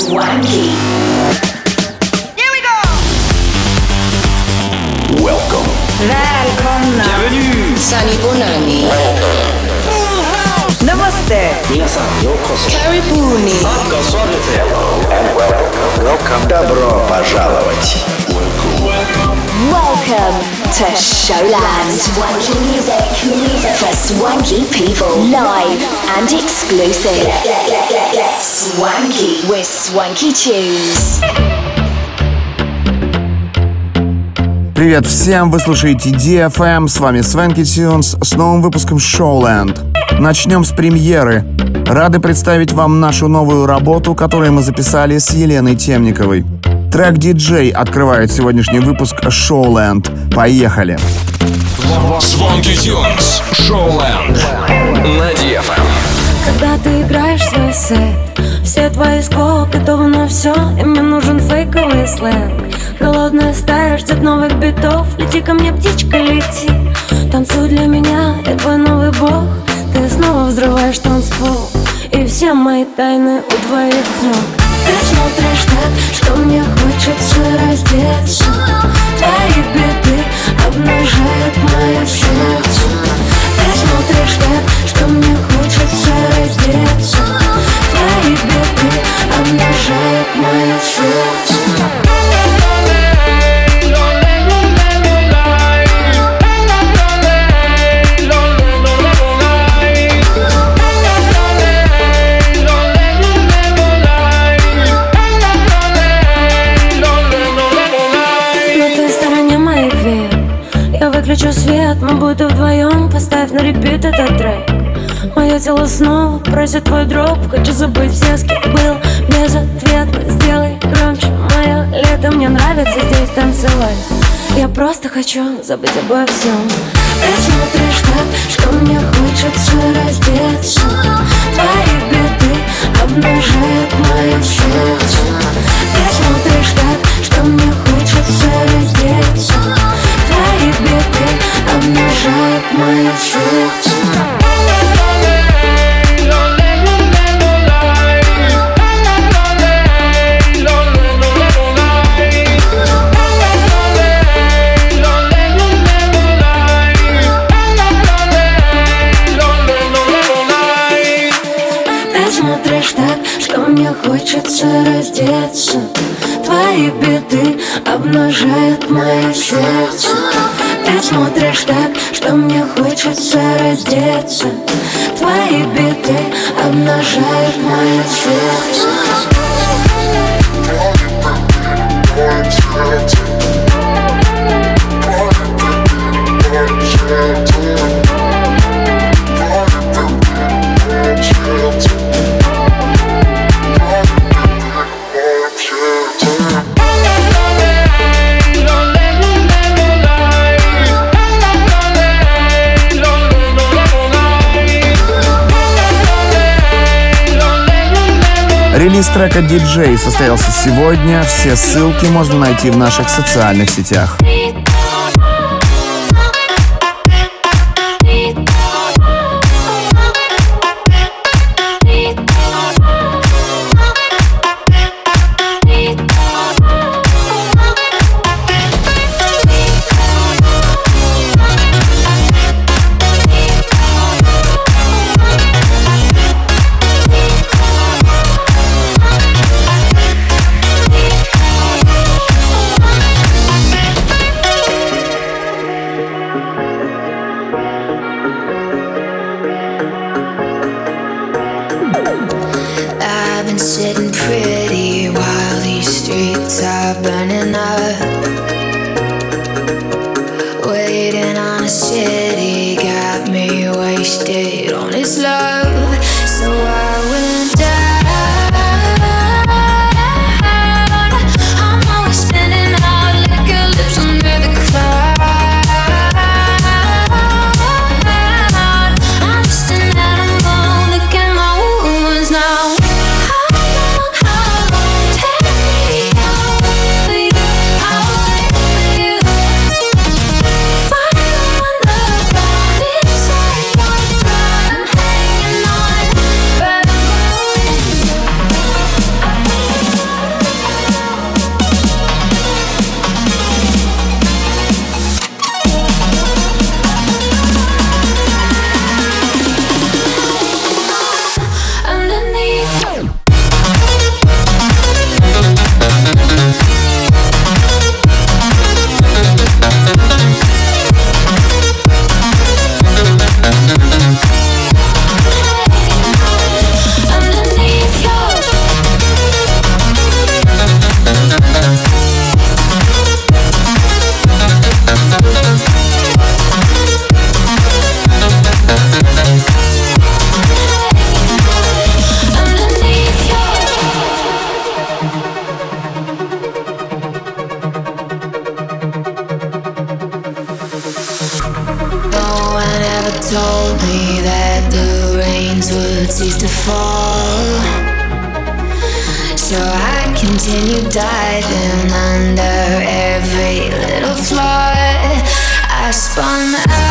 Swanky. Here we go! Welcome. Välkomna. Bienvenue. Sunny Bonani. Namaste. Minasan Добро пожаловать. Welcome. welcome to Showland. Swanky music for swanky people. Live and exclusive. Swanky with Swanky Tunes. Привет всем, вы слушаете DFM, с вами Свенки Тюнс с новым выпуском Showland. Начнем с премьеры. Рады представить вам нашу новую работу, которую мы записали с Еленой Темниковой. Трек DJ открывает сегодняшний выпуск Showland. Поехали! Звонки Тюнс, Шоуленд, на DFM. Когда ты играешь свой сет Все твои сколы готовы на все И мне нужен фейковый сленг Голодная стая ждет новых битов Лети ко мне, птичка, лети Танцуй для меня, я твой новый бог Ты снова взрываешь танцпол И все мои тайны у твоих ног Ты смотришь так, что мне хочется раздеться. Твои беды обнажают мое сердце. Ты смотришь так, что мне хочется раздеться. Твои беды обнажают мое сердце выключу свет, мы будем вдвоем. Поставь на репит этот трек. Мое тело снова просит твой дроп. Хочу забыть все, с кем был. Безответно, сделай громче Мое лето, мне нравится здесь танцевать. Я просто хочу забыть обо всем Ты смотришь так, что мне хочется раздеться. Твои беды обнажают мое сердце. Ты смотришь так, что мне хочется Твои беды обнажают мое сердце. Ты смотришь так, что мне хочется раздеться. Твои беды обнажают мое сердце Ты смотришь так, что мне хочется раздеться. Твои беды обнажают мое сердце Релиз трека DJ состоялся сегодня. Все ссылки можно найти в наших социальных сетях. Continue diving under every little flaw. I spun out.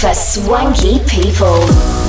For swanky people.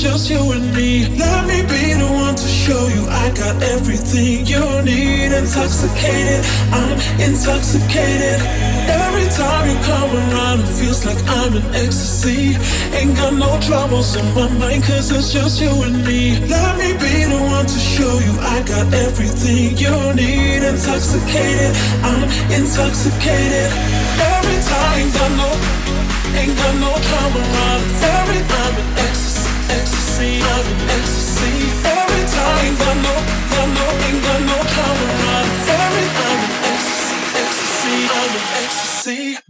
just you and me. Let me be the one to show you I got everything you need. Intoxicated, I'm intoxicated. Every time you come around, it feels like I'm in ecstasy. Ain't got no troubles in my mind, cause it's just you and me. Let me be the one to show you I got everything you need. Intoxicated, I'm intoxicated. Every time, ain't got no, ain't got no trouble around. Every time in ecstasy see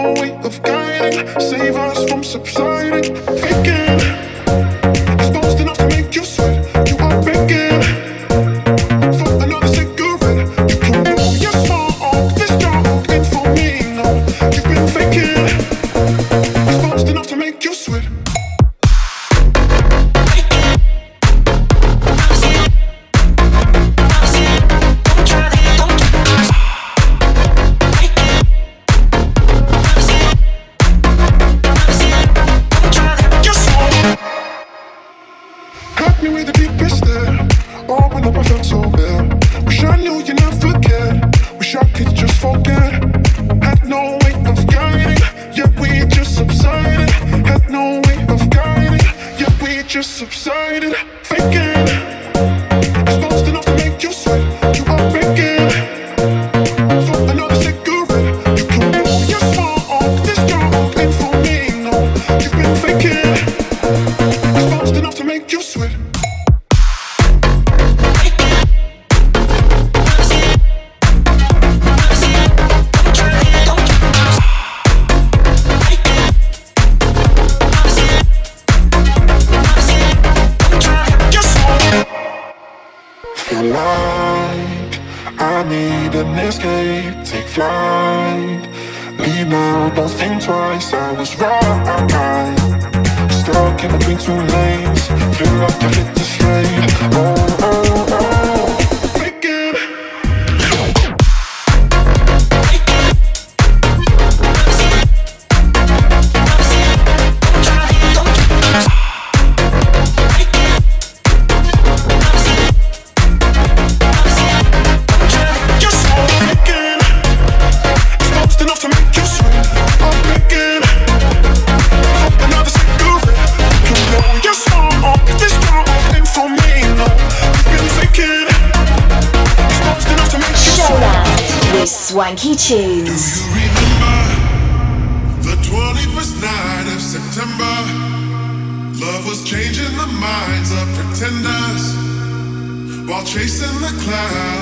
now, don't think twice, I was right Stuck in between two lanes, feel like I hit the straight oh, oh. Do you remember the 21st night of September? Love was changing the minds of pretenders while chasing the clouds.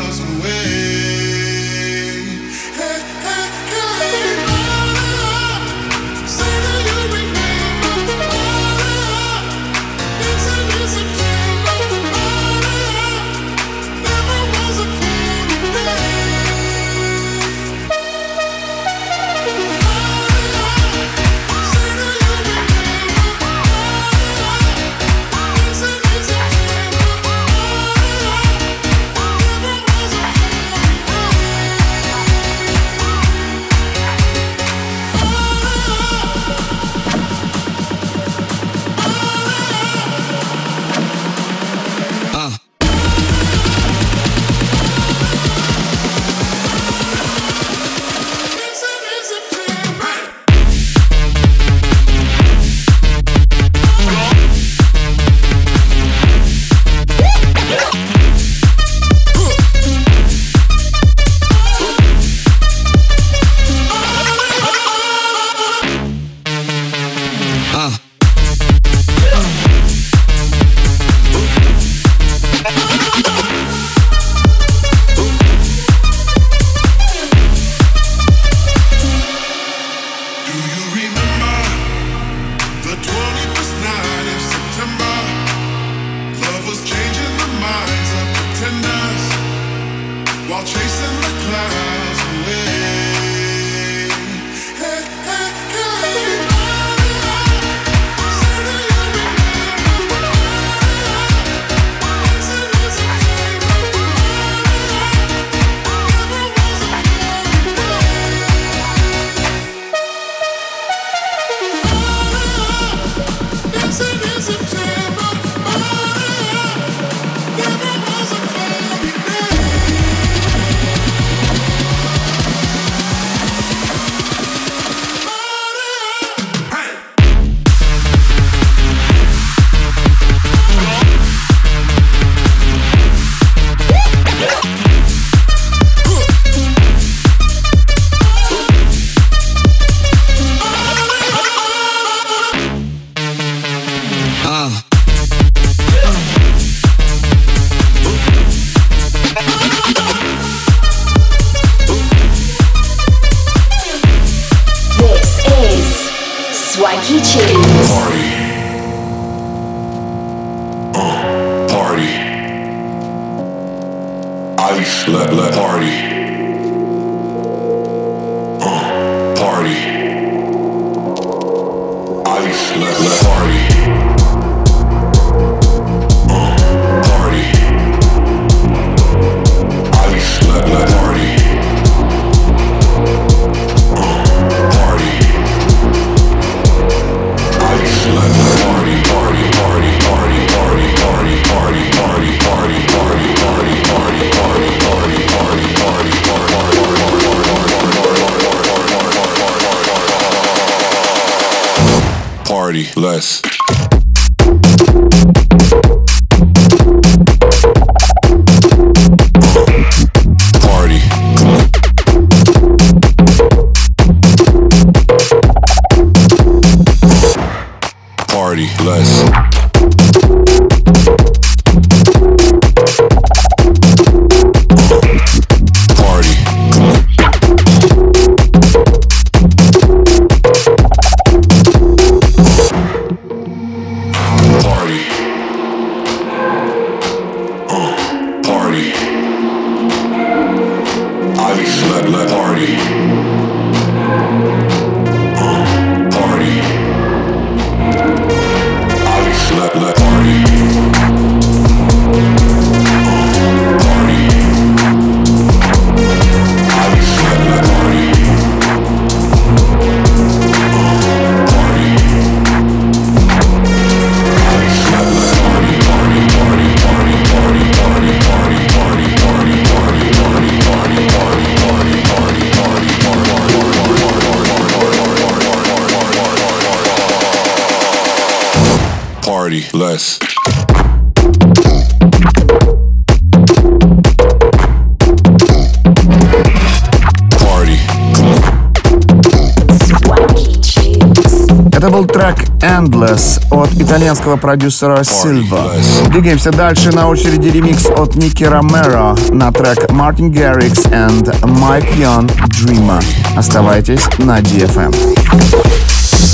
Это был трек Endless от итальянского продюсера Silva. Двигаемся дальше. На очереди ремикс от Ники Ромеро на трек Martin Garrix and Mike Young Dreamer. Оставайтесь на DFM.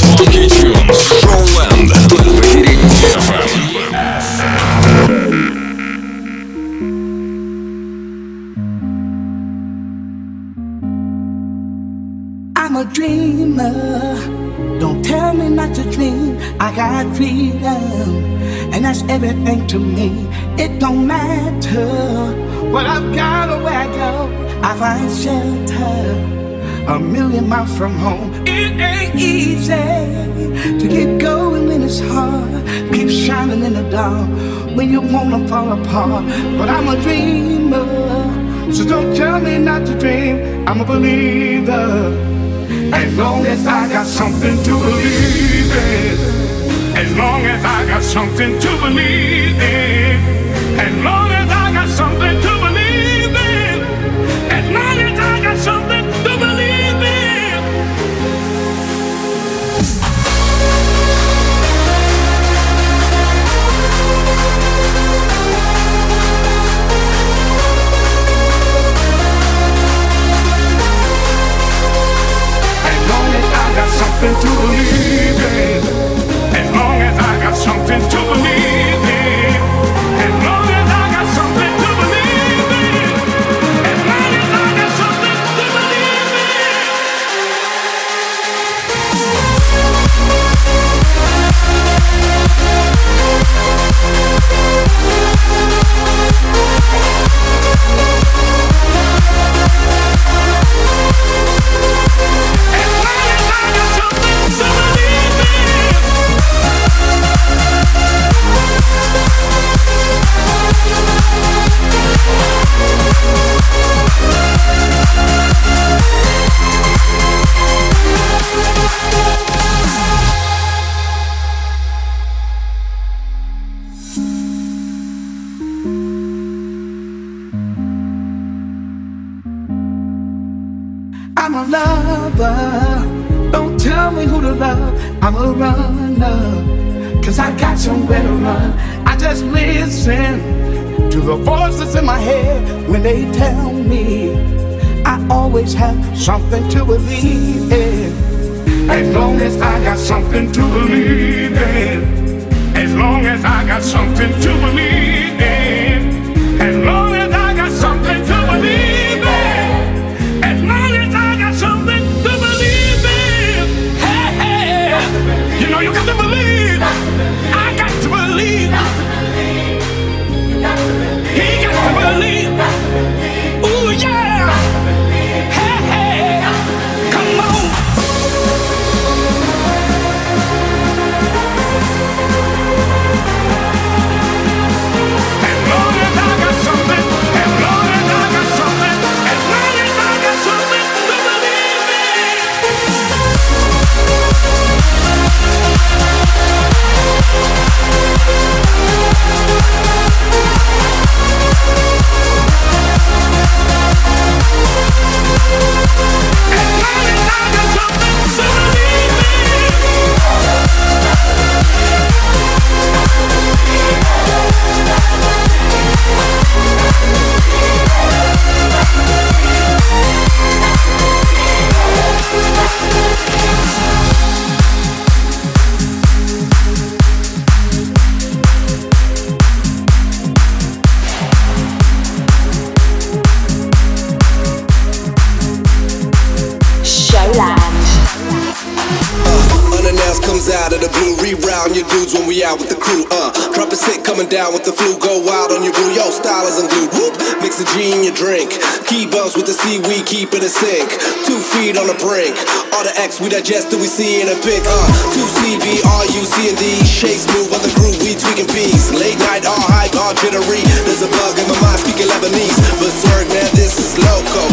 Funky Tunes, dreamer. Me not to dream. I got freedom, and that's everything to me. It don't matter what I've got or where I go. I find shelter a million miles from home. It ain't easy to get going when it's hard. Keep shining in the dark when you wanna fall apart. But I'm a dreamer, so don't tell me not to dream. I'm a believer. As long as I got something to believe in. As long as I got something to believe in. As long something to believe in. As long as I got something to believe in. As long as I got something to believe in. As long as I got something to believe in. down with the flu, go wild on your brew. Yo, style is glue. Whoop, mix the G in your drink. Key bumps with the seaweed, keep it in sync. Two feet on the brink. All the X we digest that we see in a pic. Uh, two C B R U C and D. Shakes move on the groove, we tweaking beats. Late night, all hype, all jittery. There's a bug in my mind, speaking Lebanese. Berserk, man, this is loco.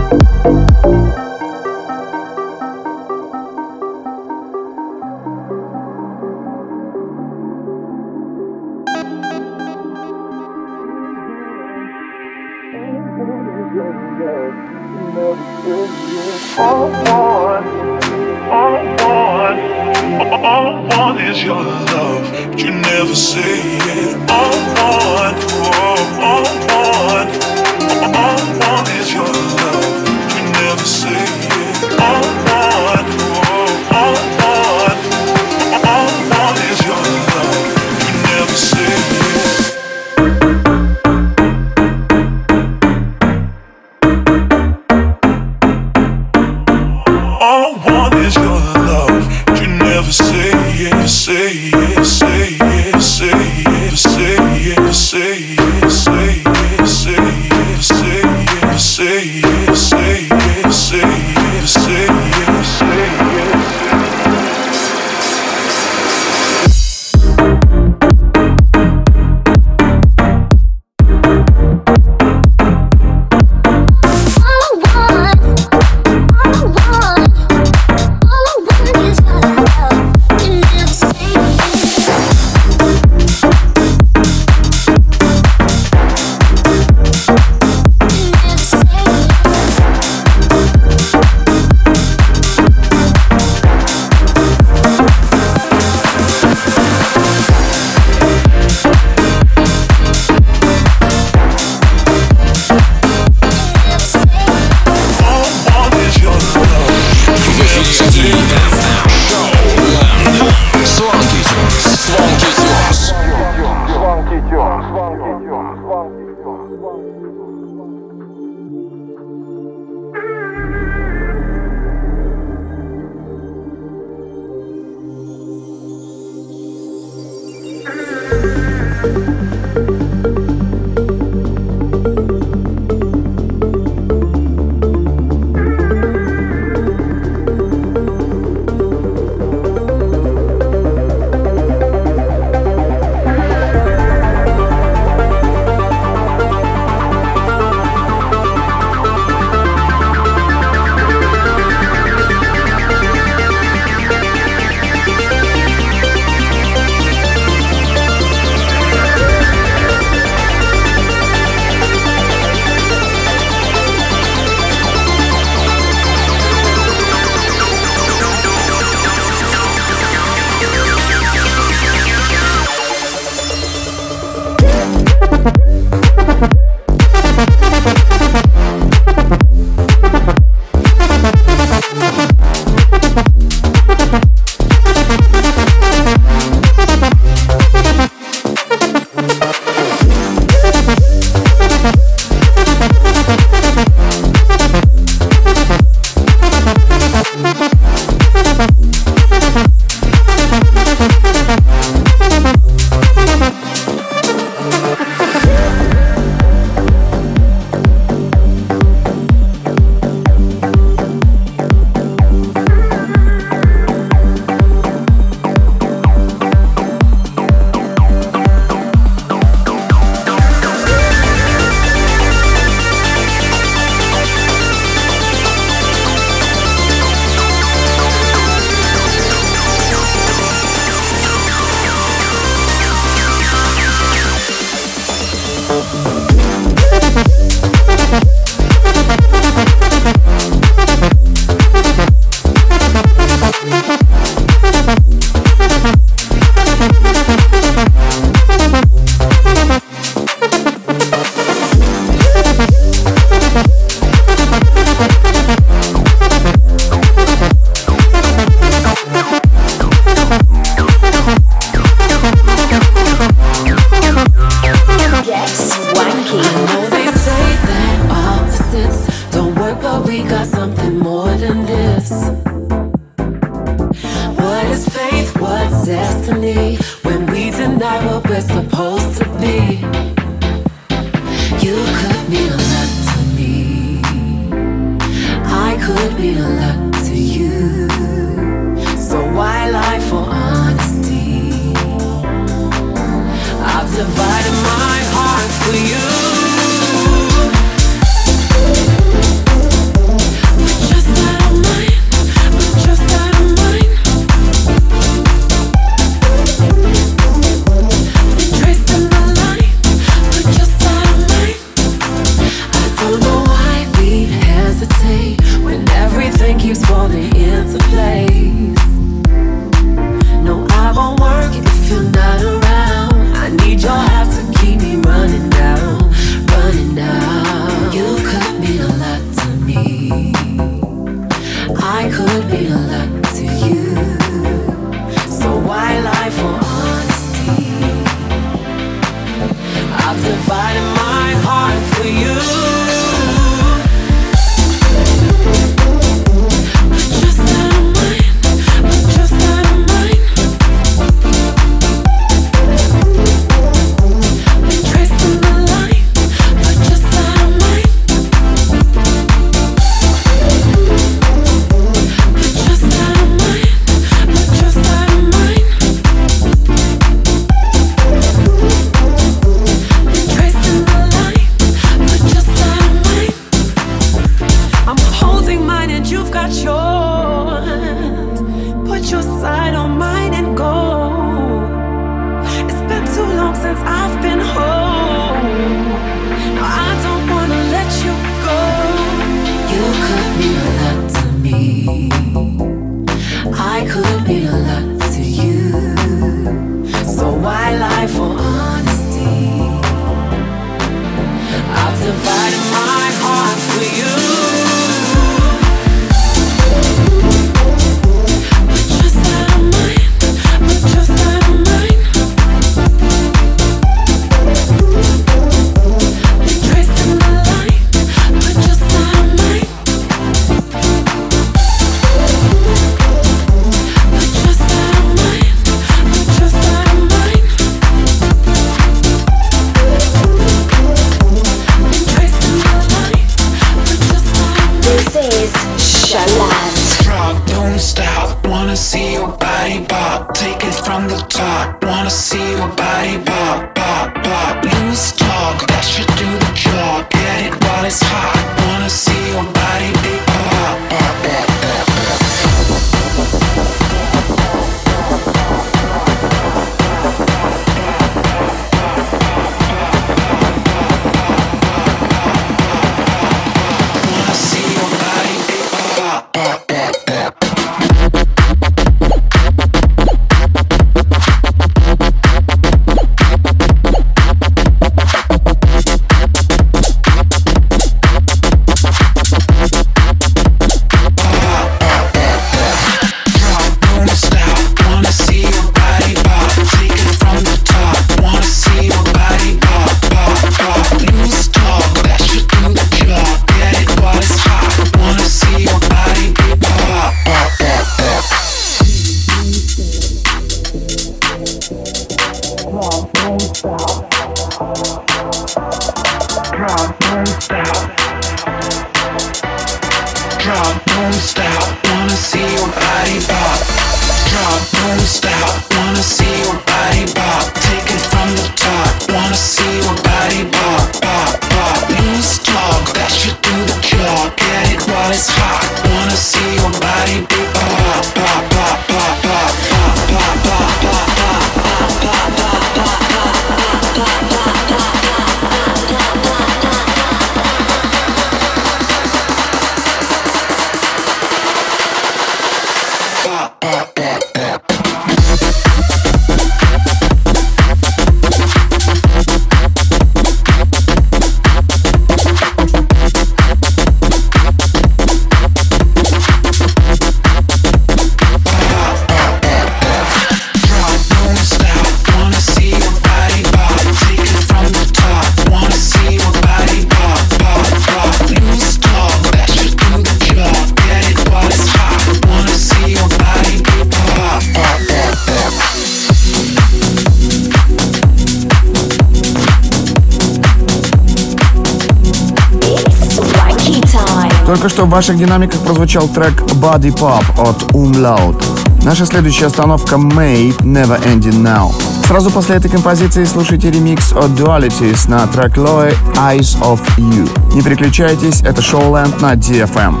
что в ваших динамиках прозвучал трек Body Pop от Umlaut. Наша следующая остановка May Never Ending Now. Сразу после этой композиции слушайте ремикс от Dualities на трек Loe Eyes of You. Не переключайтесь, это Showland на DFM.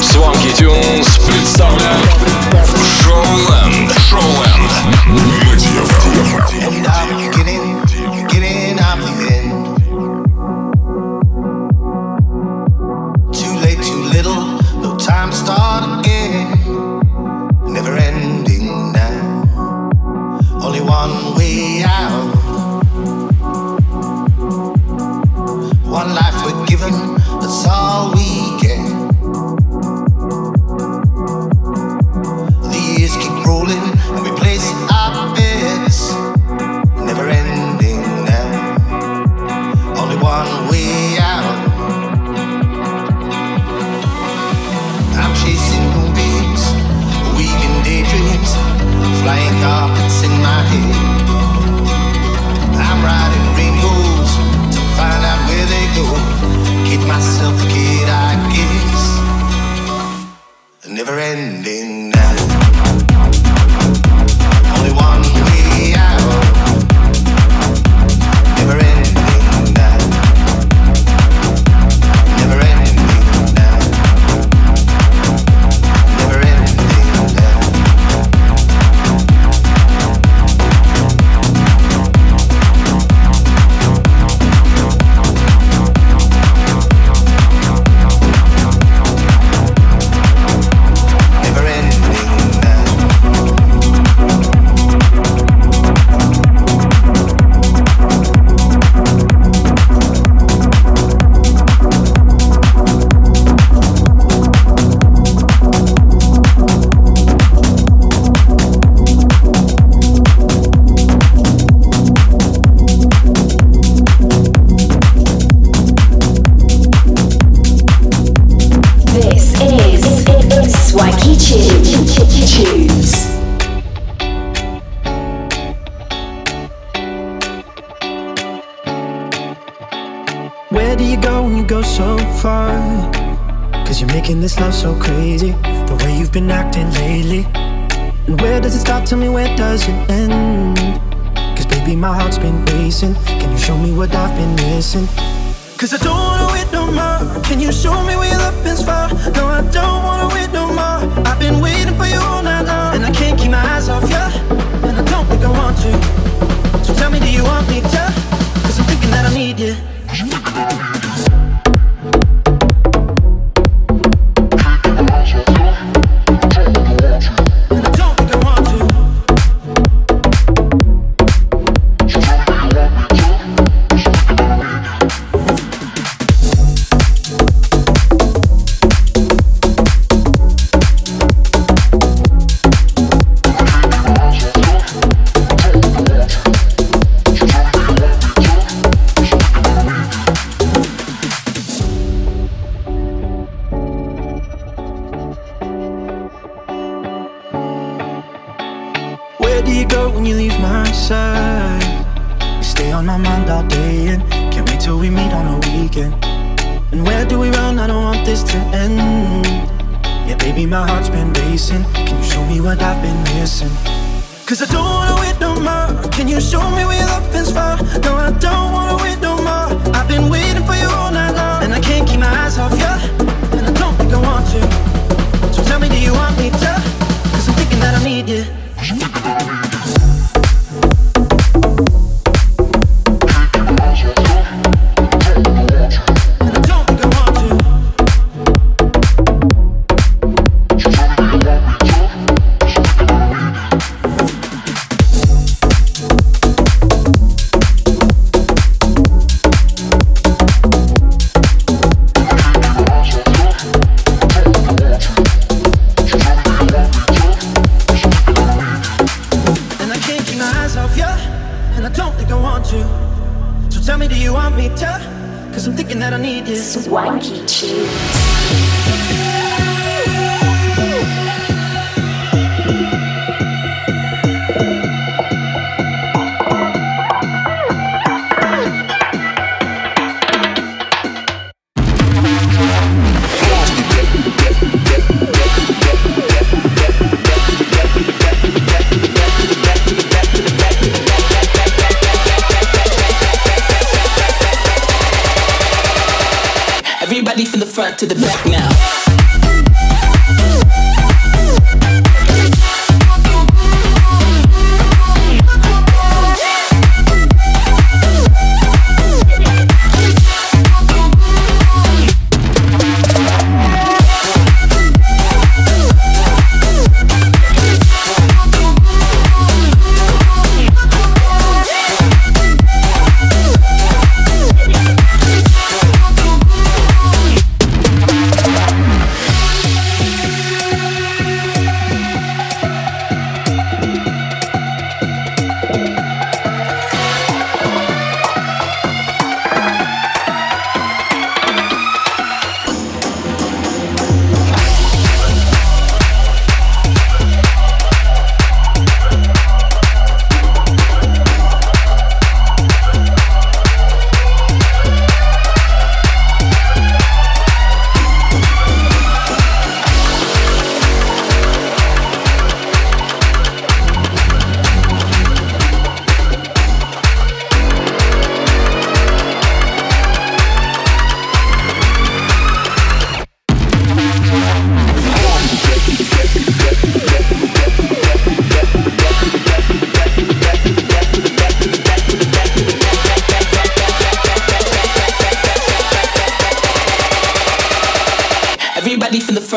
Swanky Tunes представляет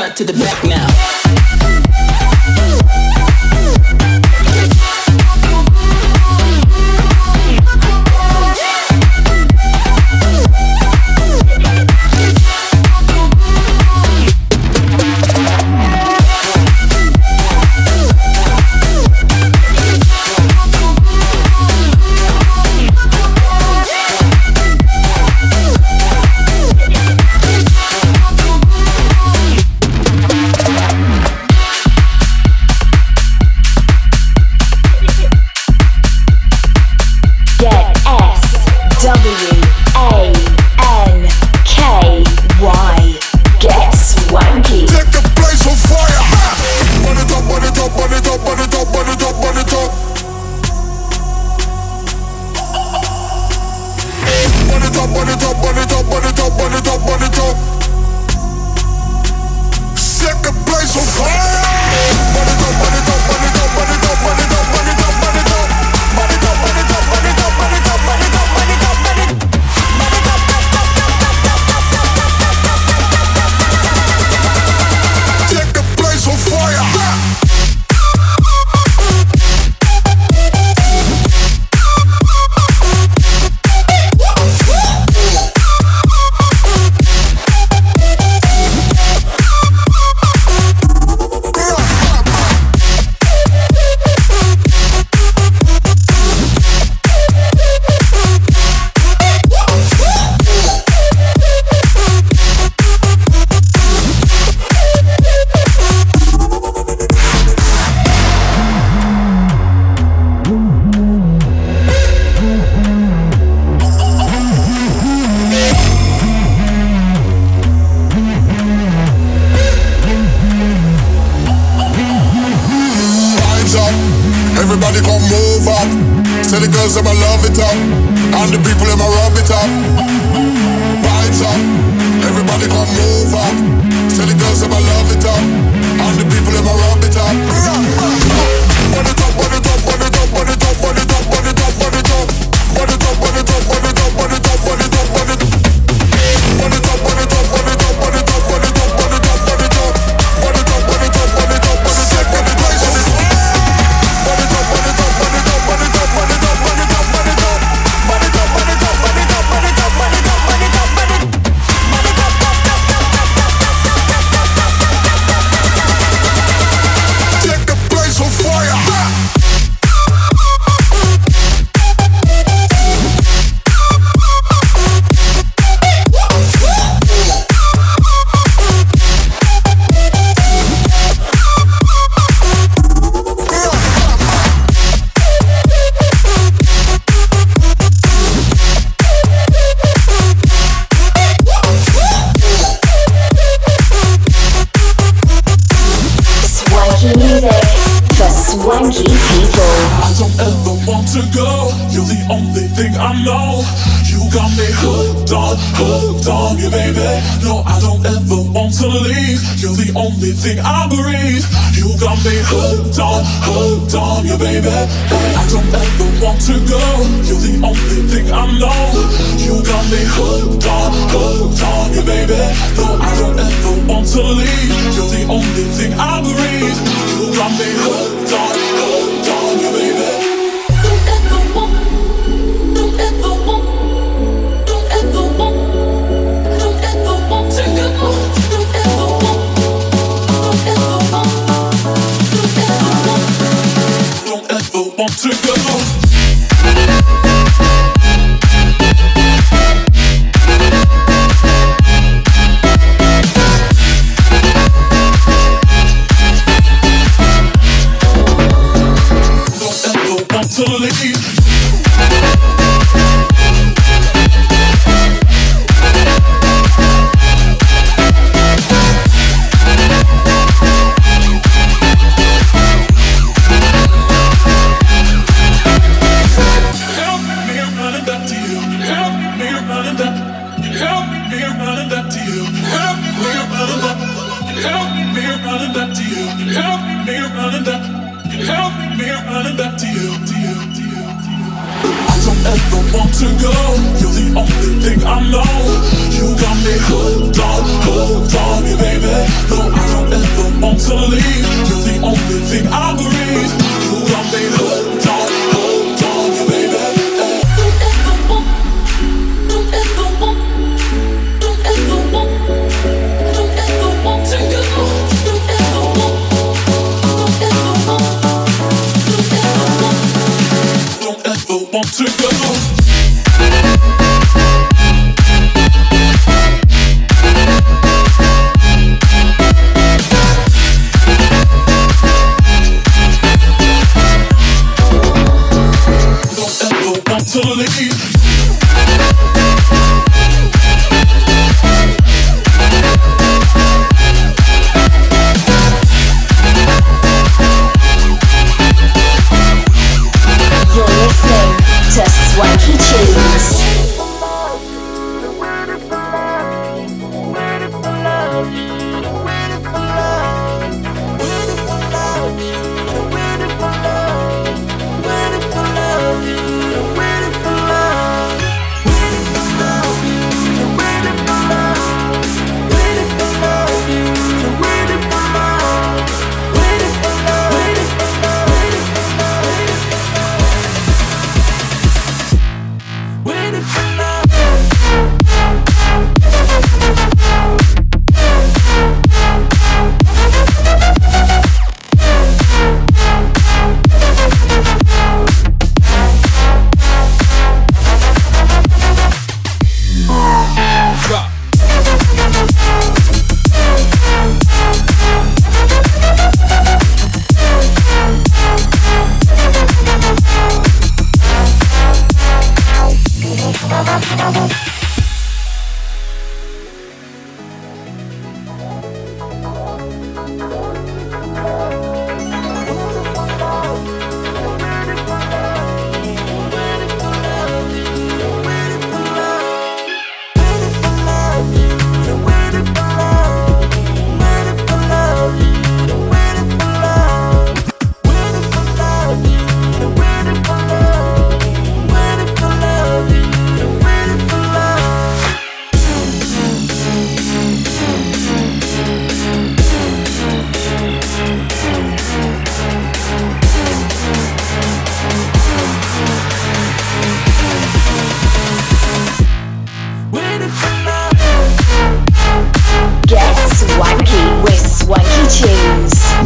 front to the back now. girls them love it up, and the people them a rub it up. Bites up, everybody come move up. Say the girls them love it up. hooked on you, baby. I don't ever want to go. You're the only thing I know. You got me hooked.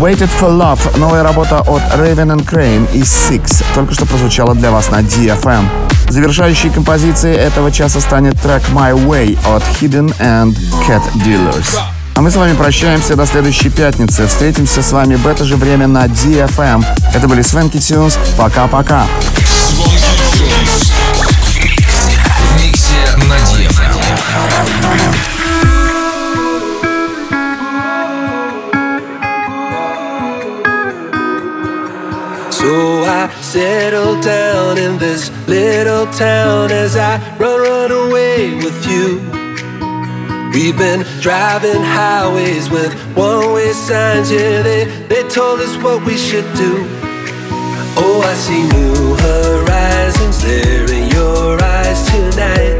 Waited for Love, новая работа от Raven and Crane и Six, только что прозвучала для вас на DFM. Завершающей композицией этого часа станет трек My Way от Hidden and Cat Dealers. А мы с вами прощаемся до следующей пятницы. Встретимся с вами в это же время на DFM. Это были Свенки Тюнс. Пока-пока. Миксе на settle down in this little town as I run, run away with you. We've been driving highways with one way signs, yeah, they, they told us what we should do. Oh, I see new horizons there in your eyes tonight.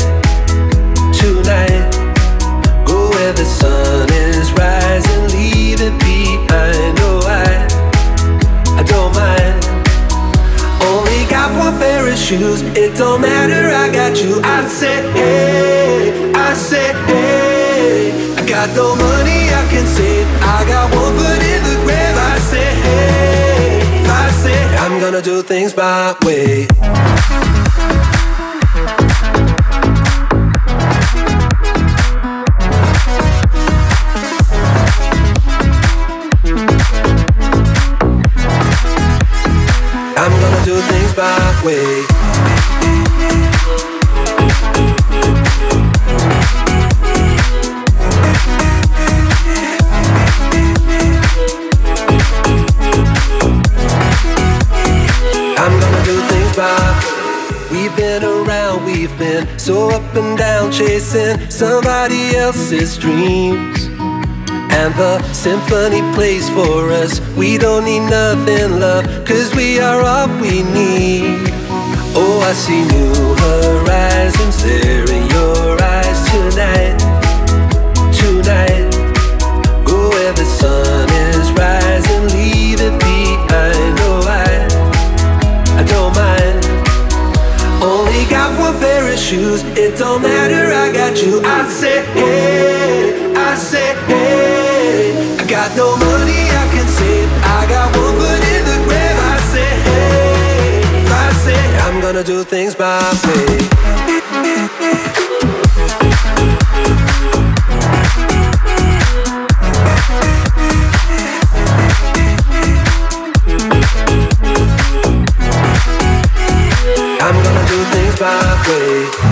Tonight, go where the sun is rising, pair of shoes, it don't matter, I got you. I said, hey, I said, hey. I got no money I can save, I got one foot in the grave. I said, hey, I said, I'm gonna do things my way. I'm gonna do my way. I'm gonna do things my We've been around, we've been so up and down, chasing somebody else's dreams. And the symphony plays for us. We don't need nothing, love, cause we are all we need. Oh, I see new horizons there in your eyes tonight. Tonight, go where the sun pair of shoes, it don't matter, I got you. I said, hey, I said, hey. I got no money I can save, I got one foot in the grave. I said, hey, I said, I'm gonna do things my way. sideways